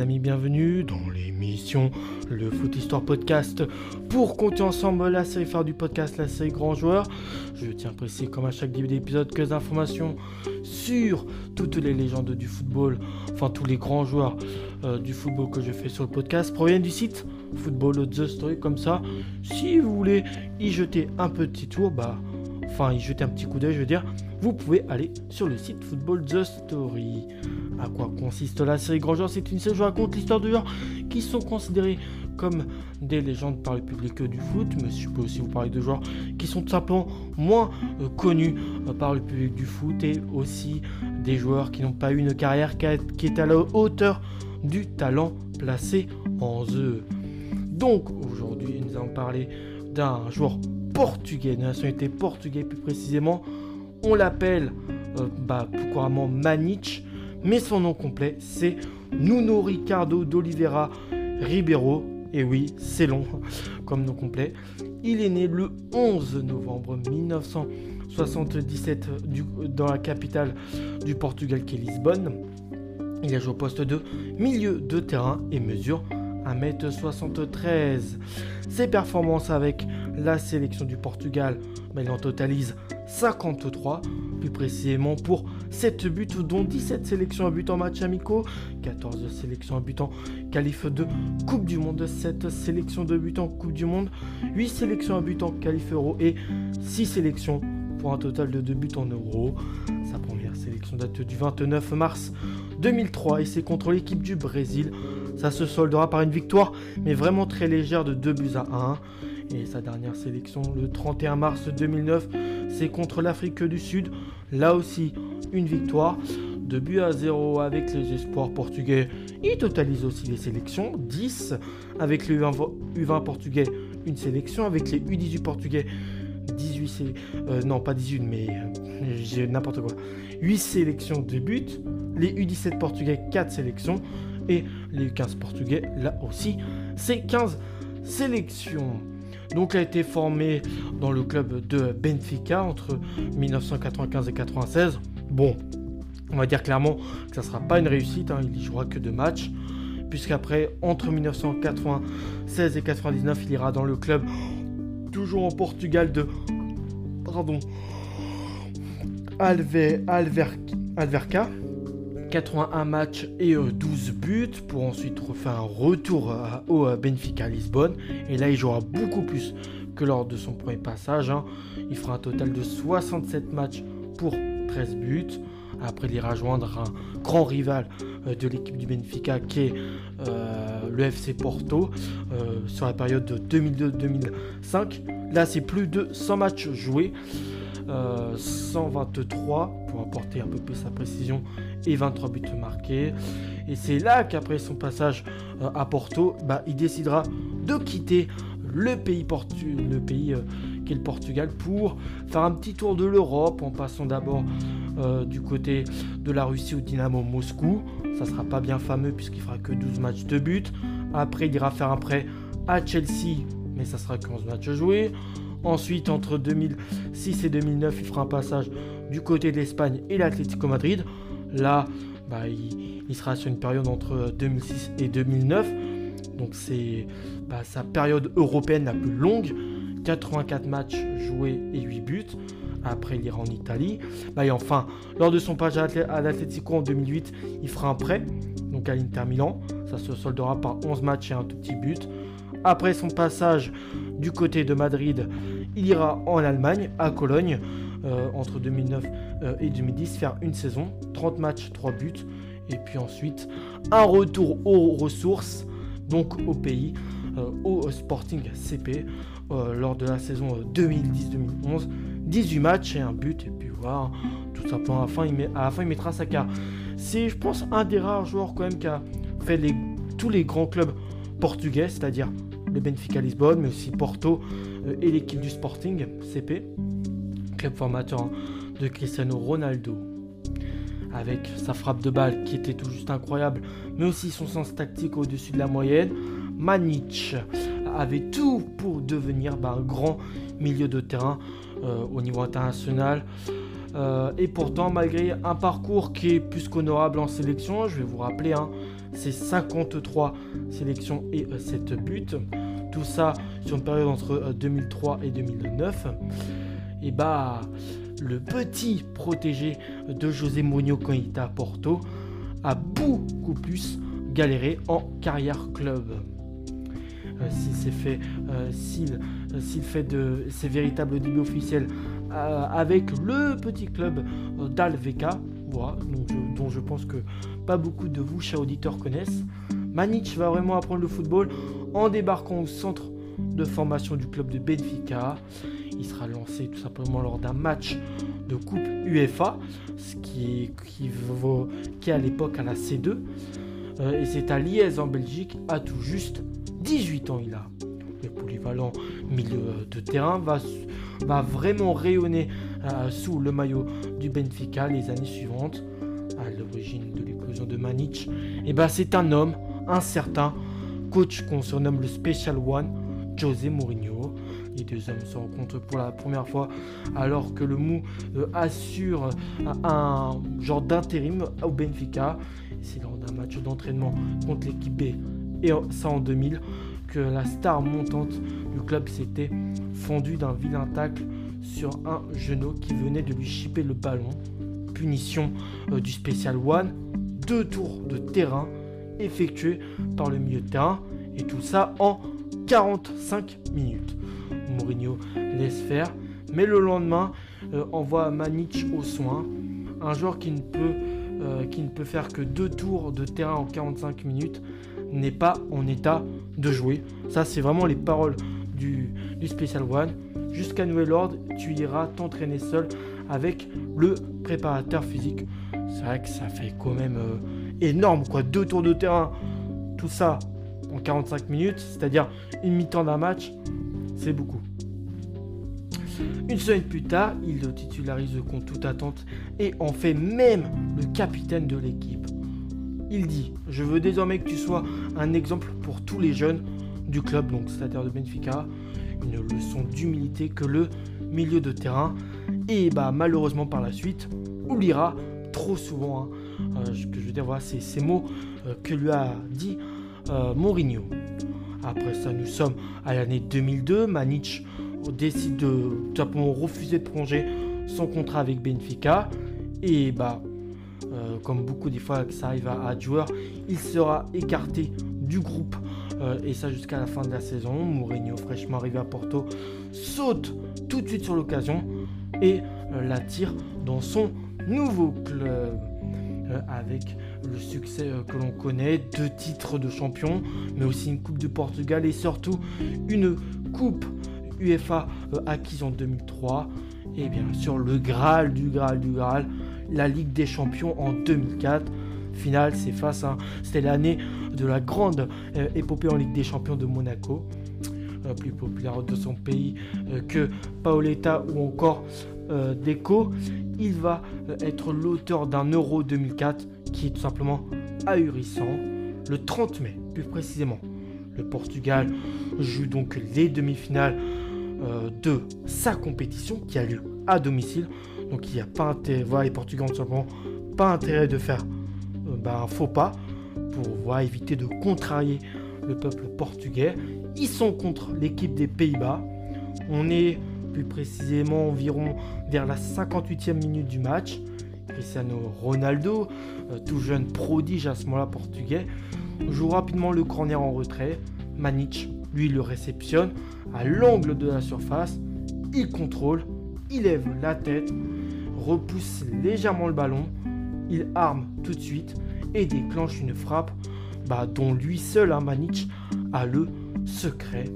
amis, bienvenue dans l'émission Le Foot Histoire Podcast pour compter ensemble la série phare du podcast, la série Grand Joueur. Je tiens à préciser comme à chaque début d'épisode que les informations sur toutes les légendes du football, enfin tous les grands joueurs euh, du football que je fais sur le podcast proviennent du site Football The Story comme ça. Si vous voulez y jeter un petit tour, bah enfin y jeter un petit coup d'œil, je veux dire, vous pouvez aller sur le site Football The Story. À quoi consiste la série Grand Joueur? C'est une série où je raconte l'histoire de joueurs qui sont considérés comme des légendes par le public du foot, mais je peux aussi vous parler de joueurs qui sont tout simplement moins euh, connus euh, par le public du foot et aussi des joueurs qui n'ont pas eu une carrière qui est à la hauteur du talent placé en eux. Donc aujourd'hui, nous allons parler d'un joueur portugais, de nationalité portugaise plus précisément. On l'appelle euh, bah, plus couramment Maniche, mais son nom complet c'est Nuno Ricardo d'Oliveira Ribeiro. Et oui, c'est long comme nom complet. Il est né le 11 novembre 1977 dans la capitale du Portugal qui est Lisbonne. Il a joué au poste de milieu de terrain et mesure 1m73. Ses performances avec la sélection du Portugal, mais il en totalise 53, plus précisément pour 7 buts, dont 17 sélections à but en match amicaux, 14 sélections à but en qualif de Coupe du Monde, 7 sélections de but en Coupe du Monde, 8 sélections à but en qualif euro et 6 sélections pour un total de 2 buts en euro. Sa première sélection date du 29 mars 2003 et c'est contre l'équipe du Brésil. Ça se soldera par une victoire, mais vraiment très légère de 2 buts à 1. Et sa dernière sélection, le 31 mars 2009, c'est contre l'Afrique du Sud. Là aussi, une victoire. De buts à 0 avec les espoirs portugais. Il totalise aussi les sélections. 10 avec les U20, portugais, une sélection. Avec les U18 portugais, 18 euh, non pas 18 mais euh, j'ai n'importe quoi 8 sélections de buts les U17 portugais 4 sélections et les U15 portugais là aussi c'est 15 sélections donc il a été formé dans le club de Benfica entre 1995 et 96. Bon, on va dire clairement que ça ne sera pas une réussite, hein. il n'y jouera que deux matchs. Puisqu'après, entre 1996 et 99, il ira dans le club toujours en Portugal de... Pardon. Alve, Alverca. 81 matchs et 12 euh, buts pour ensuite refaire un retour au euh, Benfica Lisbonne. Et là, il jouera beaucoup plus que lors de son premier passage. Hein. Il fera un total de 67 matchs pour 13 buts. Après, il ira joindre un grand rival euh, de l'équipe du Benfica qui est le FC Porto sur la période de 2002-2005. Là, c'est plus de 100 matchs joués. 123 pour apporter un peu plus sa précision et 23 buts marqués. Et c'est là qu'après son passage euh, à Porto, bah, il décidera de quitter le pays, portu le pays euh, qu'est le Portugal pour faire un petit tour de l'Europe en passant d'abord euh, du côté de la Russie au Dynamo Moscou. Ça sera pas bien fameux puisqu'il fera que 12 matchs de but. Après, il ira faire un prêt à Chelsea, mais ça sera 15 matchs joués. Ensuite, entre 2006 et 2009, il fera un passage du côté de l'Espagne et l'Atlético Madrid. Là, bah, il, sera sur une période entre 2006 et 2009. Donc c'est bah, sa période européenne la plus longue. 84 matchs joués et 8 buts. Après, il ira en Italie. Bah, et enfin, lors de son passage à l'Atlético en 2008, il fera un prêt donc à l'Inter Milan. Ça se soldera par 11 matchs et un tout petit but. Après son passage du côté de Madrid, il ira en Allemagne, à Cologne. Euh, entre 2009 euh, et 2010, faire une saison, 30 matchs, 3 buts, et puis ensuite un retour aux ressources, donc au pays, euh, au Sporting CP, lors de la saison 2010-2011, 18 matchs et un but, et puis voilà, tout simplement à la fin, il, met, à la fin, il mettra sa carte. C'est, je pense, un des rares joueurs quand même qui a fait tous les grands clubs portugais, c'est-à-dire le Benfica Lisbonne, mais aussi Porto et l'équipe du Sporting CP club formateur de Cristiano Ronaldo. Avec sa frappe de balle qui était tout juste incroyable, mais aussi son sens tactique au-dessus de la moyenne, Manic avait tout pour devenir bah, un grand milieu de terrain euh, au niveau international. Euh, et pourtant, malgré un parcours qui est plus qu'honorable en sélection, je vais vous rappeler, hein, c'est 53 sélections et 7 buts. Tout ça sur une période entre 2003 et 2009. Et bah, le petit protégé de José Mourinho quand Porto a beaucoup plus galéré en carrière club. Euh, s'il fait, euh, euh, s'il, fait de ses véritables débuts officiels avec le petit club d'Alveca, dont je pense que pas beaucoup de vous, chers auditeurs, connaissent. Manic va vraiment apprendre le football en débarquant au centre de formation du club de Benfica. Il sera lancé tout simplement lors d'un match de Coupe UEFA, ce qui qui, qui est à l'époque à la C2. et c'est à Liège en Belgique, à tout juste 18 ans il a. Le polyvalent milieu de terrain va, va vraiment rayonner euh, sous le maillot du Benfica les années suivantes. À l'origine de l'éclosion de Manic, et eh ben c'est un homme, un certain coach qu'on surnomme le Special One, José Mourinho. Les deux hommes se rencontrent pour la première fois alors que le Mou euh, assure un genre d'intérim au Benfica. C'est lors d'un match d'entraînement contre l'équipe B et ça en 2000 que la star montante du club s'était fondue d'un vilain tacle sur un genou qui venait de lui chipper le ballon. Punition euh, du Special One, deux tours de terrain effectués par le milieu de terrain et tout ça en 45 minutes. Mourinho laisse faire, mais le lendemain euh, envoie Manic au soin, un joueur qui ne peut euh, qui ne peut faire que deux tours de terrain en 45 minutes n'est pas en état de jouer. Ça, c'est vraiment les paroles du, Special One. Jusqu'à nouvel ordre, tu iras t'entraîner seul avec le préparateur physique. C'est vrai que ça fait quand même euh, énorme, quoi. Deux tours de terrain, tout ça en 45 minutes, c'est-à-dire une mi-temps d'un match, c'est beaucoup. Une semaine plus tard, il le titularise contre toute attente et en fait même le capitaine de l'équipe. Il dit Je veux désormais que tu sois un exemple pour tous les jeunes du club, donc c'est-à-dire de Benfica. Une leçon d'humilité que le milieu de terrain, et bah malheureusement par la suite, oubliera trop souvent. Hein. Euh, que je veux dire, voilà, c'est ces mots euh, que lui a dit euh, Mourinho. Après ça, nous sommes à l'année 2002. Manic décide de tout simplement refuser de prolonger son contrat avec Benfica. Et bah, euh, comme beaucoup des fois que ça arrive à, à joueur, il sera écarté du groupe. Euh, et ça jusqu'à la fin de la saison. Mourinho, fraîchement arrivé à Porto, saute tout de suite sur l'occasion et euh, l'attire dans son nouveau club. avec le succès que l'on connaît, deux titres de champion, mais aussi une Coupe de Portugal et surtout une Coupe UEFA acquise en 2003. Et bien sûr, le Graal du Graal du Graal, la Ligue des Champions en 2004. Finale, c'est face à. C'était l'année de la grande euh, épopée en Ligue des Champions de Monaco, euh, plus populaire de son pays euh, que Paoletta ou encore Deco. Il va être l'auteur d'un Euro 2004 qui est tout simplement ahurissant. Le 30 mai, plus précisément, le Portugal joue donc les demi-finales de sa compétition qui a lieu à domicile donc il n'y a pas intérêt, voilà, les Portugais ont tout simplement pas intérêt de faire bah, un faux pas pour éviter de contrarier le peuple portugais. Ils sont contre l'équipe des Pays-Bas. On est plus précisément environ vers la 58e minute du match. Cristiano Ronaldo, euh, tout jeune prodige à ce moment-là portugais, joue rapidement le corner en retrait. Manic, lui, le réceptionne à l'angle de la surface. Il contrôle, il lève la tête, repousse légèrement le ballon, il arme tout de suite et déclenche une frappe bah, dont lui seul, hein, a le secret.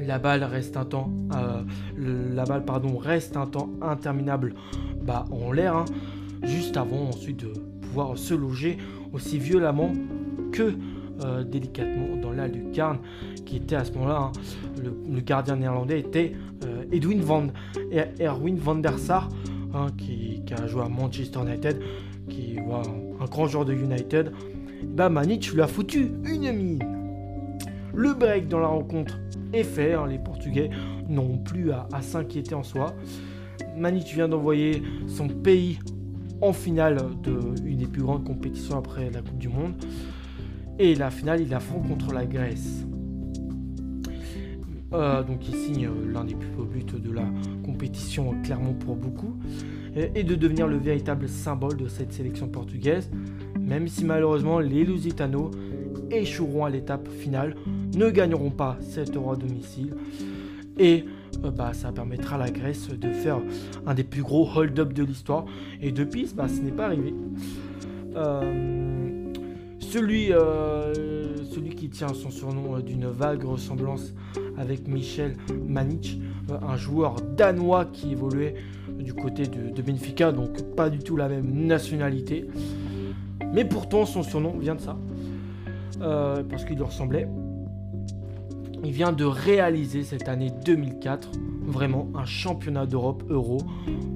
La balle reste un temps, euh, la balle pardon reste un temps interminable bah, en l'air, hein, juste avant ensuite de pouvoir se loger aussi violemment que euh, délicatement dans la lucarne qui était à ce moment-là, hein, le, gardien néerlandais était euh, Edwin van, Erwin van der Sar, hein, qui, a joué à Manchester United, qui un grand joueur de United. Bah Manic lui a foutu une mine. Le break dans la rencontre est fait, hein, les Portugais n'ont plus à, s'inquiéter en soi. Manic vient d'envoyer son pays en finale d'une des plus grandes compétitions après la Coupe du Monde. Et la finale, il affronte contre la Grèce. Euh, donc il signe l'un des plus beaux buts de la compétition, clairement pour beaucoup, et de devenir le véritable symbole de cette sélection portugaise, même si malheureusement les Lusitanos échoueront à l'étape finale, ne gagneront pas cette euro à domicile, et euh, bah, ça permettra à la Grèce de faire un des plus gros hold-up de l'histoire, et depuis, bah, ce n'est pas arrivé. Euh, celui, celui qui tient son surnom d'une vague ressemblance avec Michel Manic, euh, un joueur danois qui évoluait du côté de, Benfica, donc pas du tout la même nationalité. Mais pourtant, son surnom vient de ça, euh, parce qu'il lui ressemblait. Il vient de réaliser cette année 2004 vraiment un championnat d'Europe euro,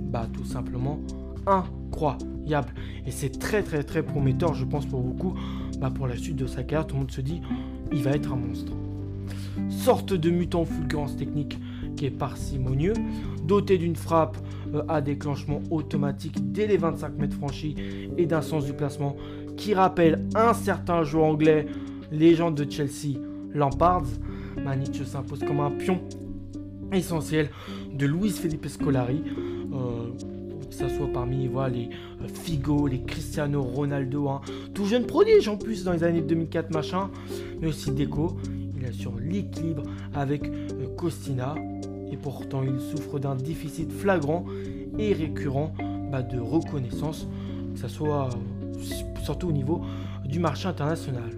bah tout simplement incroyable. Et c'est très très très prometteur, je pense pour beaucoup, bah, pour la suite de sa carrière. Tout le monde se dit, il va être un monstre sorte de mutant fulgurance technique est parcimonieux, doté d'une frappe euh, à déclenchement automatique dès les 25 mètres franchis et d'un sens du placement qui rappelle un certain joueur anglais, légende de Chelsea, Lampard. Maniche s'impose comme un pion essentiel de Luis Felipe Scolari. Euh, que ce soit parmi voilà, les euh, Figo, les Cristiano Ronaldo, hein. tout jeune prodige en plus dans les années 2004 machin, mais aussi Deco il assure l'équilibre avec Costina et pourtant il souffre d'un déficit flagrant et récurrent bah, de reconnaissance, que ce soit euh, surtout au niveau du marché international.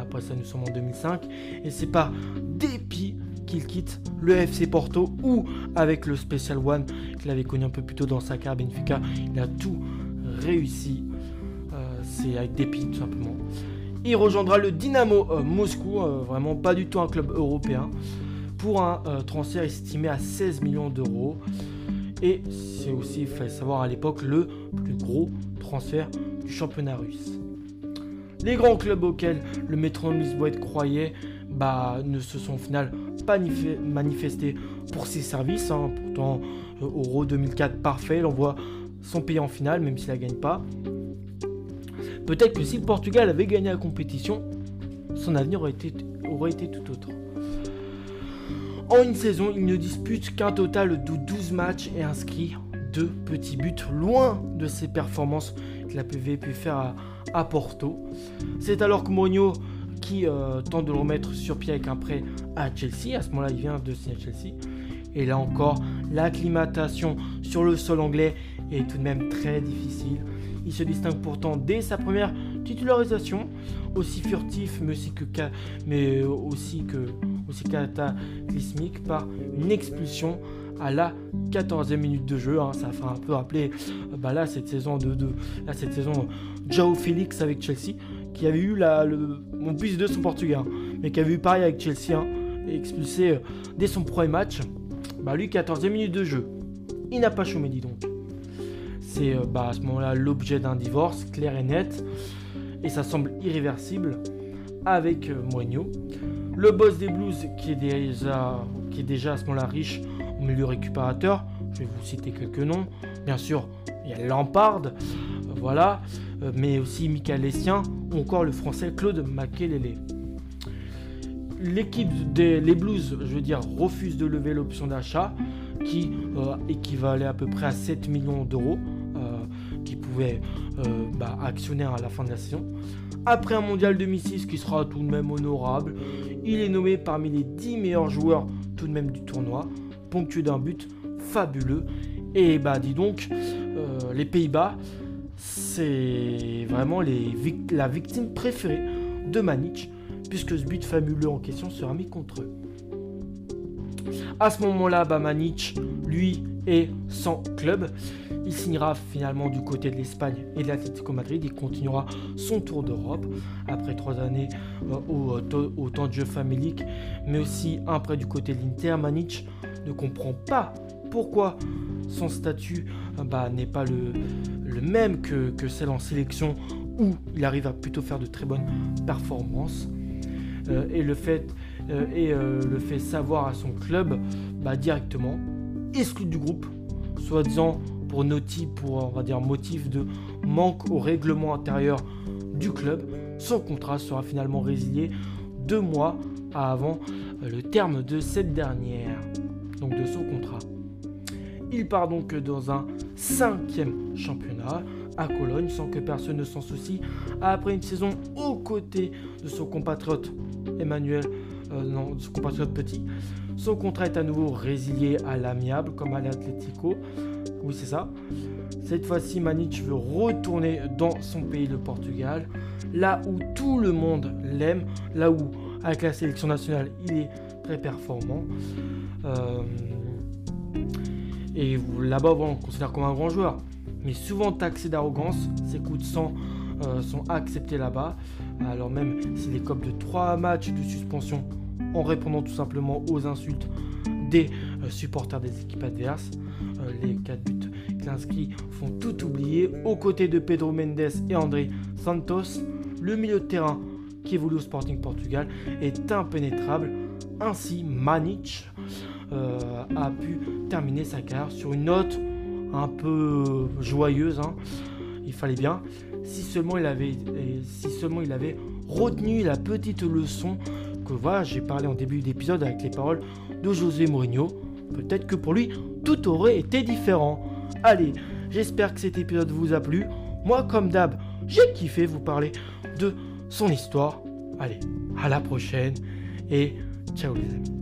Après ça, nous sommes en 2005 et c'est pas dépit qu'il quitte le FC Porto ou avec le Special One qu'il avait connu un peu plus tôt dans sa carrière Benfica. Il a tout réussi. Euh, c'est avec dépit tout simplement. Il rejoindra le Dynamo euh, Moscou, vraiment pas du tout un club européen, pour un euh, transfert estimé à 16 millions d'euros. Et c'est aussi, il fallait savoir à l'époque, le plus gros transfert du championnat russe. Les grands clubs auxquels le métronome Lisboète croyait bah, ne se sont au final pas manifestés pour ses services. Hein. Pourtant, Euro 2004 parfait, l'envoie son pays en finale, même s'il ne gagne pas. Peut-être que si le Portugal avait gagné la compétition, son avenir aurait été tout autre. En une saison, il ne dispute qu'un total de 12 matchs et inscrit deux petits buts, loin de ses performances qu'il avait pu faire à, Porto. C'est alors que Mourinho qui euh, tente de le remettre sur pied avec un prêt à Chelsea. À ce moment-là, il vient de signer Chelsea. Et là encore, l'acclimatation sur le sol anglais est tout de même très difficile. Il se distingue pourtant dès sa première titularisation, aussi furtif mais aussi que, mais aussi que aussi cataclysmique par une expulsion à la 14e minute de jeu. Hein. Ça fait un peu rappeler bah là, cette saison de, de cette saison Joe Felix avec Chelsea, qui avait eu la, le, mon plus de son portugais, hein, mais qui avait eu pareil avec Chelsea, hein, expulsé euh, dès son premier match. Bah lui, 14e minute de jeu. Il n'a pas chômé, dis donc. C'est euh, bah, à ce moment-là l'objet d'un divorce clair et net, et ça semble irréversible avec euh, Le boss des Blues, qui est déjà, qui à ce moment-là riche au milieu récupérateur, je vais vous citer quelques noms. Bien sûr, il y a Lampard, euh, voilà, euh, mais aussi Michael Essien, ou encore le français Claude Makelele. L'équipe des Blues, je veux dire, refuse de lever l'option d'achat qui équivalait à peu près à 7 millions d'euros qui pouvait euh, bah, actionner à la fin de la saison. Après un mondial 2006 qui sera tout de même honorable, il est nommé parmi les 10 meilleurs joueurs tout de même du tournoi, ponctué d'un but fabuleux. Et bah dis donc, euh, les Pays-Bas, c'est vraiment la victime préférée de Manic, puisque ce but fabuleux en question sera mis contre eux. À ce moment-là, bah, Manic, lui, est sans club. Il signera finalement du côté de l'Espagne et de l'Atlético Madrid. Il continuera son tour d'Europe après trois années euh, euh, au, temps de jeu familique, mais aussi un prêt du côté de l'Inter. Manic ne comprend pas pourquoi son statut euh, bah, n'est pas le, même que, celle en sélection où il arrive à plutôt faire de très bonnes performances. et le fait, savoir à son club bah, directement, exclu du groupe, soi-disant pour pour va dire motif de manque au règlement intérieur du club. Son contrat sera finalement résilié deux mois avant le terme de cette dernière, donc de son contrat. Il part donc dans un cinquième championnat à Cologne sans que personne ne s'en soucie. Après une saison aux côtés de son compatriote Emmanuel, euh, non, de son compatriote Petit, son contrat est à nouveau résilié à l'amiable comme à l'Atlético. Oui, c'est ça. Cette fois-ci, Manic veut retourner dans son pays, le Portugal, là où tout le monde l'aime, là où, avec la sélection nationale, il est très performant. Euh, et là-bas, on le considère comme un grand joueur. Mais souvent taxé d'arrogance, ses coups de sang euh, sont acceptés là-bas. Alors même s'il écope de 3 matchs de suspension en répondant tout simplement aux insultes des euh, supporters des équipes adverses. Euh, les 4 buts inscrits font tout oublier. Aux côtés de Pedro Mendes et André Santos, le milieu de terrain qui évolue au Sporting Portugal est impénétrable. Ainsi, Manic euh, a pu terminer sa carrière sur une note un peu joyeuse. Hein. Il fallait bien. Si seulement il avait, si seulement il avait retenu la petite leçon que voilà, j'ai parlé en début d'épisode avec les paroles de José Mourinho. Peut-être que pour lui, tout aurait été différent. Allez, j'espère que cet épisode vous a plu. Moi, comme d'hab, j'ai kiffé vous parler de son histoire. Allez, à la prochaine et ciao les amis.